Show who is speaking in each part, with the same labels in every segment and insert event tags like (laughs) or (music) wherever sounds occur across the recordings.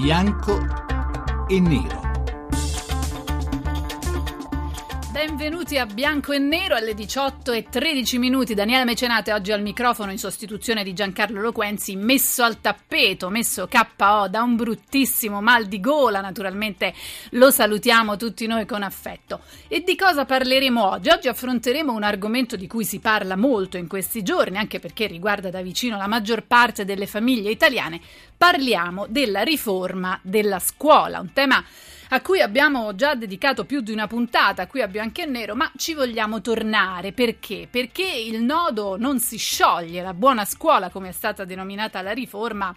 Speaker 1: bianco e nero.
Speaker 2: Benvenuti a Bianco e Nero alle 18 e 13 minuti. Daniele Mecenate oggi al microfono in sostituzione di Giancarlo Loquenzi, messo al tappeto, messo KO da un bruttissimo mal di gola. Naturalmente lo salutiamo tutti noi con affetto. E di cosa parleremo oggi? Oggi affronteremo un argomento di cui si parla molto in questi giorni, anche perché riguarda da vicino la maggior parte delle famiglie italiane. Parliamo della riforma della scuola, un tema a cui abbiamo già dedicato più di una puntata qui a Bianco e Nero, ma ci vogliamo tornare. Perché? Perché il nodo non si scioglie, la buona scuola, come è stata denominata la riforma,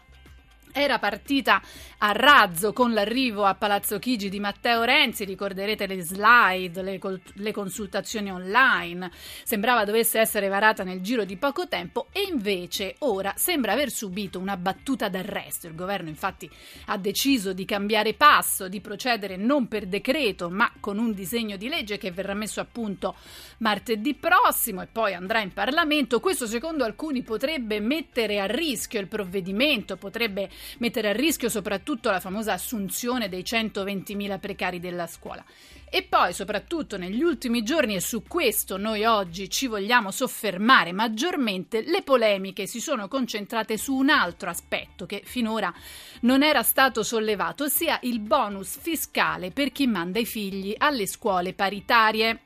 Speaker 2: era partita a razzo con l'arrivo a Palazzo Chigi di Matteo Renzi, ricorderete le slide, le, le, consultazioni online, sembrava dovesse essere varata nel giro di poco tempo e invece ora sembra aver subito una battuta d'arresto. Il governo infatti ha deciso di cambiare passo, di procedere non per decreto ma con un disegno di legge che verrà messo a punto martedì prossimo e poi andrà in Parlamento. Questo secondo alcuni potrebbe mettere a rischio il provvedimento, potrebbe mettere a rischio soprattutto la famosa assunzione dei 120.000 precari della scuola. E poi, soprattutto negli ultimi giorni, e su questo noi oggi ci vogliamo soffermare maggiormente, le polemiche si sono concentrate su un altro aspetto che finora non era stato sollevato, ossia il bonus fiscale per chi manda i figli alle scuole paritarie.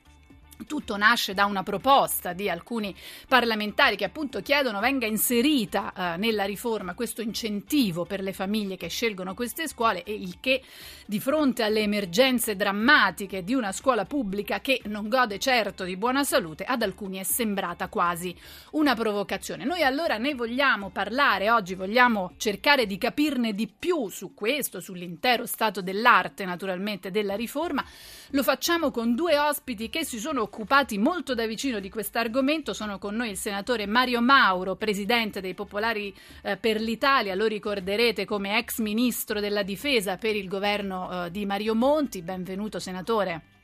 Speaker 2: Tutto nasce da una proposta di alcuni parlamentari che appunto chiedono venga inserita eh, nella riforma questo incentivo per le famiglie che scelgono queste scuole e il che di fronte alle emergenze drammatiche di una scuola pubblica che non gode certo di buona salute ad alcuni è sembrata quasi una provocazione. Noi allora ne vogliamo parlare oggi, vogliamo cercare di capirne di più su questo, sull'intero stato dell'arte naturalmente della riforma. Lo facciamo con due ospiti che si sono occupati molto da vicino di questo argomento. Sono con noi il senatore Mario Mauro, presidente dei Popolari eh, per l'Italia, lo ricorderete come ex ministro della difesa per il governo eh, di Mario Monti. Benvenuto senatore.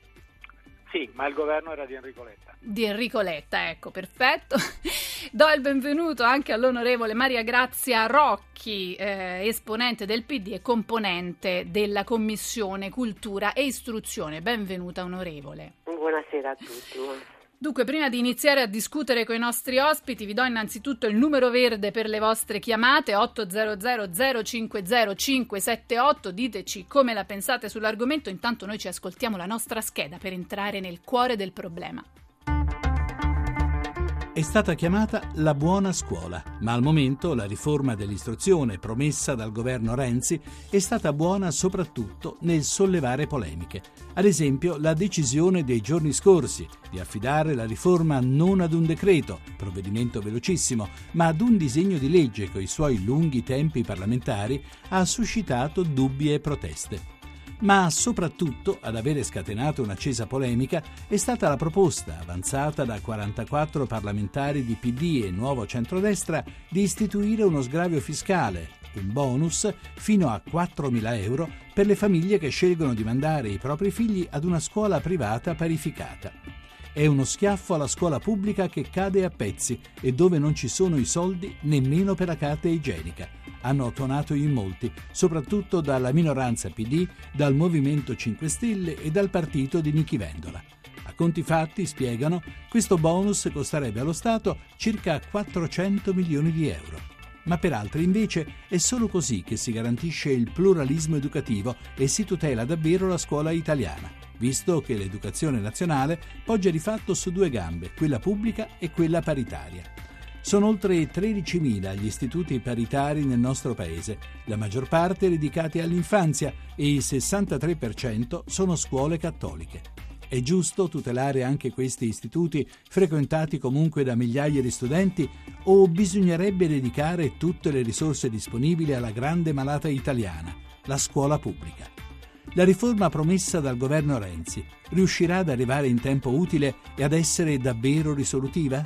Speaker 3: Sì, ma il governo era di Enrico Letta.
Speaker 2: Di Enrico Letta, ecco, perfetto. (laughs) Do il benvenuto anche all'onorevole Maria Grazia Rocchi, eh, esponente del PD e componente della Commissione Cultura e Istruzione. Benvenuta, onorevole.
Speaker 4: Buonasera a tutti.
Speaker 2: Dunque, prima di iniziare a discutere con i nostri ospiti, vi do innanzitutto il numero verde per le vostre chiamate 800 050 578. Diteci come la pensate sull'argomento. Intanto noi ci ascoltiamo la nostra scheda per entrare nel cuore del problema
Speaker 1: è stata chiamata la buona scuola, ma al momento la riforma dell'istruzione promessa dal governo Renzi è stata buona soprattutto nel sollevare polemiche. Ad esempio la decisione dei giorni scorsi di affidare la riforma non ad un decreto, provvedimento velocissimo, ma ad un disegno di legge con i suoi lunghi tempi parlamentari ha suscitato dubbi e proteste ma soprattutto ad avere scatenato un'accesa polemica è stata la proposta avanzata da 44 parlamentari di PD e Nuovo Centrodestra di istituire uno sgravio fiscale, un bonus fino a 4.000 euro per le famiglie che scelgono di mandare i propri figli ad una scuola privata parificata. È uno schiaffo alla scuola pubblica che cade a pezzi e dove non ci sono i soldi nemmeno per la carta igienica. Hanno tonato in molti, soprattutto dalla minoranza PD, dal Movimento 5 Stelle e dal partito di Nichi Vendola. A conti fatti, spiegano, questo bonus costerebbe allo Stato circa 400 milioni di euro. Ma per altri invece è solo così che si garantisce il pluralismo educativo e si tutela davvero la scuola italiana visto che l'educazione nazionale poggia di fatto su due gambe, quella pubblica e quella paritaria. Sono oltre 13.000 gli istituti paritari nel nostro paese, la maggior parte dedicati all'infanzia e il 63% sono scuole cattoliche. È giusto tutelare anche questi istituti, frequentati comunque da migliaia di studenti, o bisognerebbe dedicare tutte le risorse disponibili alla grande malata italiana, la scuola pubblica? La riforma promessa dal governo Renzi riuscirà ad arrivare in tempo utile e ad essere davvero risolutiva?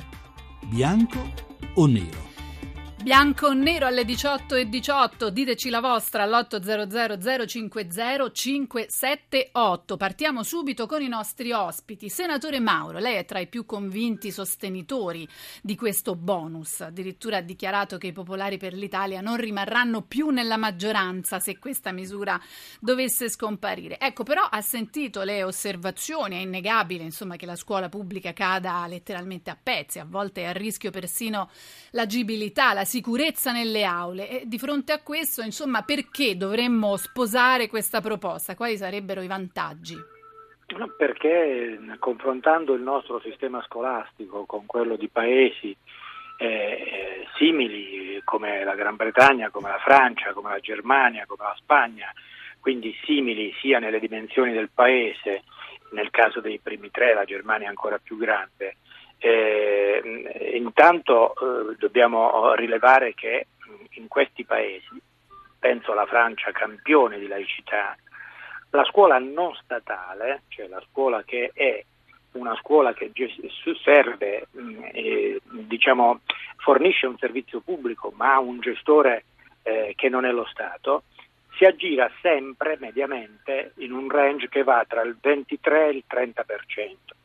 Speaker 1: Bianco o nero?
Speaker 2: Bianco o nero alle 18 e 18, diteci la vostra all'800 050 578. Partiamo subito con i nostri ospiti. Senatore Mauro, lei è tra i più convinti sostenitori di questo bonus. Addirittura ha dichiarato che i popolari per l'Italia non rimarranno più nella maggioranza se questa misura dovesse scomparire. Ecco, però ha sentito le osservazioni, è innegabile insomma, che la scuola pubblica cada letteralmente a pezzi, a volte è a rischio persino l'agibilità, la sicurezza nelle aule. E di fronte a questo, insomma, perché dovremmo sposare questa proposta? Quali sarebbero i vantaggi?
Speaker 3: Perché confrontando il nostro sistema scolastico con quello di paesi eh, eh, simili come la Gran Bretagna, come la Francia, come la Germania, come la Spagna, quindi simili sia nelle dimensioni del paese, nel caso dei primi tre la Germania è ancora più grande, eh, intanto eh, dobbiamo rilevare che in questi paesi, penso alla Francia campione di laicità, la scuola non statale, cioè la scuola che è una scuola che serve, eh, diciamo, fornisce un servizio pubblico ma ha un gestore eh, che non è lo Stato, si aggira sempre mediamente in un range che va tra il 23 e il 30%.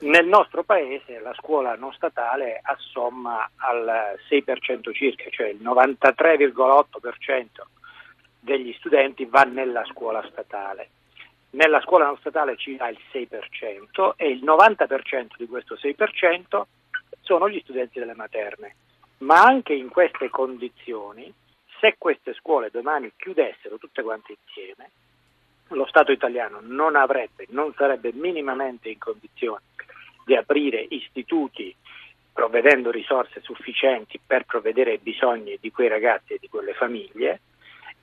Speaker 3: Nel nostro paese la scuola non statale assomma al 6% circa, cioè il 93,8% degli studenti va nella scuola statale. Nella scuola non statale ci va il 6% e il 90% di questo 6% sono gli studenti delle materne. Ma anche in queste condizioni, se queste scuole domani chiudessero tutte quante insieme, lo Stato italiano non avrebbe, non sarebbe minimamente in condizione di aprire istituti provvedendo risorse sufficienti per provvedere ai bisogni di quei ragazzi e di quelle famiglie,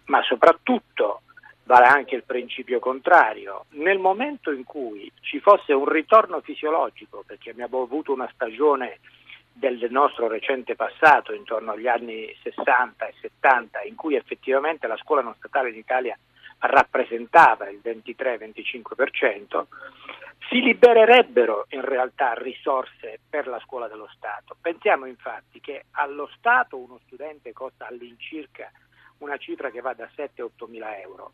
Speaker 3: ma soprattutto vale anche il principio contrario. Nel momento in cui ci fosse un ritorno fisiologico, perché abbiamo avuto una stagione del nostro recente passato, intorno agli anni 60 e 70, in cui effettivamente la scuola non statale in Italia rappresentava il 23-25%, si libererebbero in realtà risorse per la scuola dello Stato. Pensiamo infatti che allo Stato uno studente costa all'incirca una cifra che va da 7 a 8 mila euro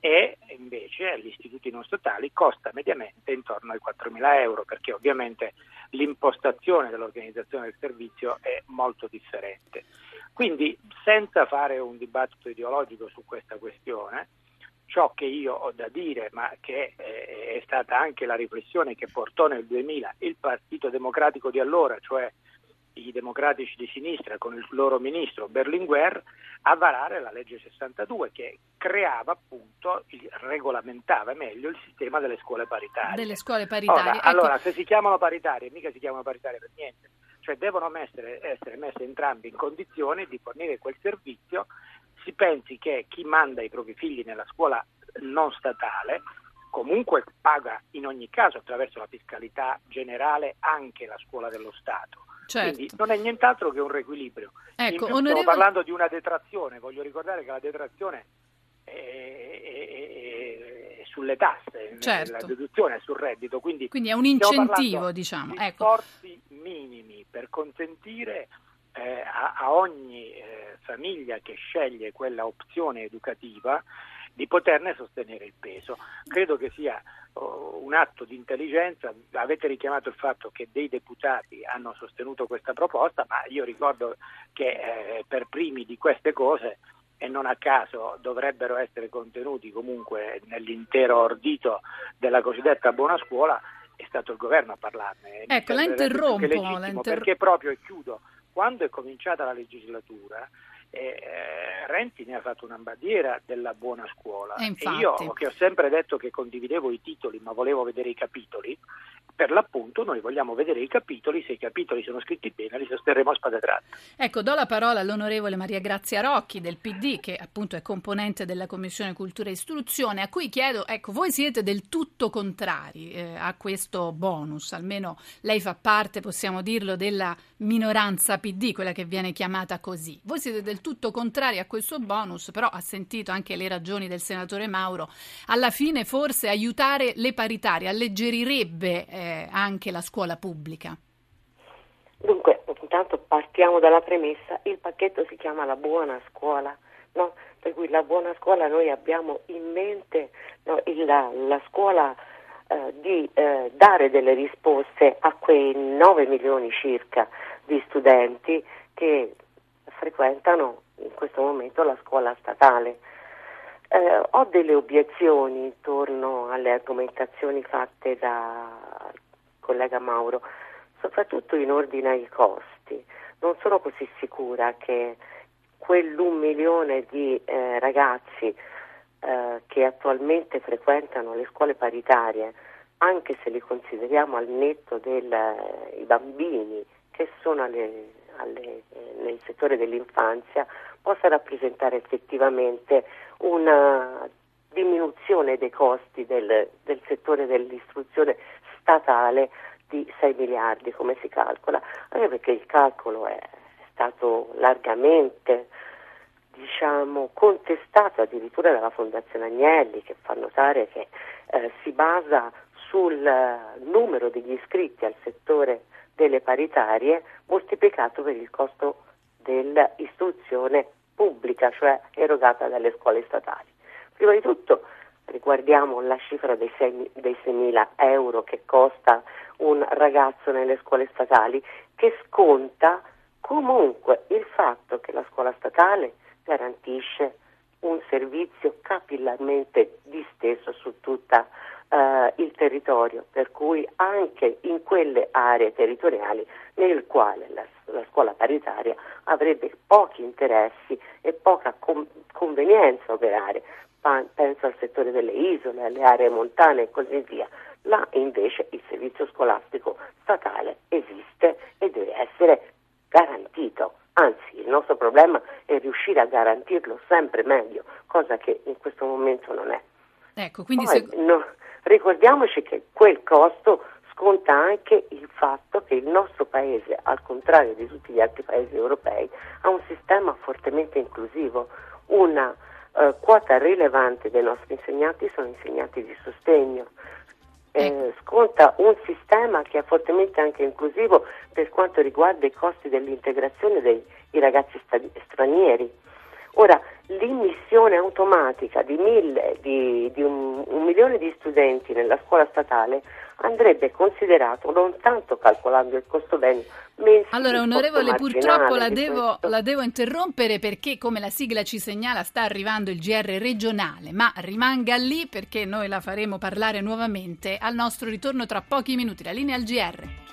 Speaker 3: e invece agli istituti non statali costa mediamente intorno ai 4 mila euro perché ovviamente l'impostazione dell'organizzazione del servizio è molto differente. Quindi senza fare un dibattito ideologico su questa questione, ciò che io ho da dire, ma che eh, è stata anche la riflessione che portò nel 2000 il Partito Democratico di allora, cioè i democratici di sinistra con il loro ministro Berlinguer, a varare la legge 62 che creava appunto, regolamentava meglio il sistema delle scuole paritarie.
Speaker 2: Delle scuole paritarie.
Speaker 3: Ora,
Speaker 2: ecco.
Speaker 3: allora, se si chiamano paritarie, mica si chiamano paritarie per niente, cioè devono essere, essere messe entrambi in condizione di fornire quel servizio si pensi che chi manda i propri figli nella scuola non statale comunque paga in ogni caso attraverso la fiscalità generale anche la scuola dello Stato.
Speaker 2: Certo.
Speaker 3: Quindi non è nient'altro che un riequilibrio.
Speaker 2: Ecco,
Speaker 3: Stiamo
Speaker 2: onorevole...
Speaker 3: parlando di una detrazione, voglio ricordare che la detrazione è, è, è sulle tasse,
Speaker 2: certo.
Speaker 3: la deduzione è sul reddito, quindi,
Speaker 2: quindi è un incentivo, diciamo.
Speaker 3: Di
Speaker 2: ecco.
Speaker 3: sforzi minimi per consentire eh, a, a, ogni eh, famiglia che sceglie quella opzione educativa di poterne sostenere il peso. Credo che sia oh, un atto di intelligenza, avete richiamato il fatto che dei deputati hanno sostenuto questa proposta, ma io ricordo che eh, per primi di queste cose e non a caso dovrebbero essere contenuti comunque nell'intero ordito della cosiddetta buona scuola, è stato il governo a parlarne.
Speaker 2: Ecco, la interrompo. La inter...
Speaker 3: Perché proprio, e chiudo, quando è cominciata la legislatura, eh, Renzi ne ha fatto una bandiera della buona scuola.
Speaker 2: E,
Speaker 3: e io che ho sempre detto che condividevo i titoli ma volevo vedere i capitoli, per l'appunto noi vogliamo vedere i capitoli, se i capitoli sono scritti bene li sosterremo a spada tratte.
Speaker 2: Ecco, do la parola all'onorevole Maria Grazia Rocchi del PD, che appunto è componente della Commissione Cultura e Istruzione, a cui chiedo, ecco, voi siete del tutto contrari eh, a questo bonus, almeno lei fa parte, possiamo dirlo, della minoranza PD, quella che viene chiamata così. Voi siete del tutto contrari a questo bonus, però ha sentito anche le ragioni del senatore Mauro, alla fine forse aiutare le paritarie alleggerirebbe eh, anche la scuola pubblica?
Speaker 4: Dunque, intanto partiamo dalla premessa, il pacchetto si chiama la buona scuola, no? per cui la buona scuola noi abbiamo in mente no, il, la, la, scuola eh, di eh, dare delle risposte a quei 9 milioni circa di studenti che frequentano in questo momento la scuola statale. Eh, ho delle obiezioni intorno alle argomentazioni fatte dal collega Mauro, soprattutto in ordine ai costi. Non sono così sicura che quell'un milione di eh, ragazzi eh, che attualmente frequentano le scuole paritarie, anche se li consideriamo al netto dei eh, bambini che sono alle, alle, nel settore dell'infanzia, possa rappresentare effettivamente una diminuzione dei costi del, del settore dell'istruzione statale di 6 miliardi come si calcola, anche perché il calcolo è stato largamente diciamo, contestato addirittura dalla Fondazione Agnelli che fa notare che eh, si basa sul uh, numero degli iscritti al settore delle paritarie moltiplicato per il costo dell'istruzione pubblica, cioè erogata dalle scuole statali. Prima di tutto riguardiamo la cifra dei 6.000 euro che costa un ragazzo nelle scuole statali, che sconta comunque il fatto che la scuola statale garantisce un servizio capillarmente disteso su tutto eh, il territorio, per cui anche in quelle aree territoriali nel quale la, la scuola paritaria avrebbe pochi interessi e poca com- convenienza operare, penso al settore delle isole, alle aree montane e così via. Là invece il servizio scolastico statale esiste e deve essere garantito. Anzi, il nostro problema è riuscire a garantirlo sempre meglio, cosa che in questo momento non è.
Speaker 2: Ecco, quindi
Speaker 4: Poi,
Speaker 2: se...
Speaker 4: no, ricordiamoci che quel costo sconta anche il fatto che il nostro paese, al contrario di tutti gli altri paesi europei, ha un sistema fortemente inclusivo, una uh, quota rilevante dei nostri insegnanti sono insegnanti di sostegno, eh, ecco. sconta un sistema che è fortemente anche inclusivo per quanto riguarda i costi dell'integrazione dei ragazzi stadi- stranieri. Ora, l'immissione automatica di, mille, di, di un, un, milione di studenti nella scuola statale andrebbe considerato non tanto calcolando il costo bene,
Speaker 2: Allora, onorevole, purtroppo la devo, la devo, interrompere perché, come la sigla ci segnala, sta arrivando il GR regionale, ma rimanga lì perché noi la faremo parlare nuovamente al nostro ritorno tra pochi minuti. La linea al GR.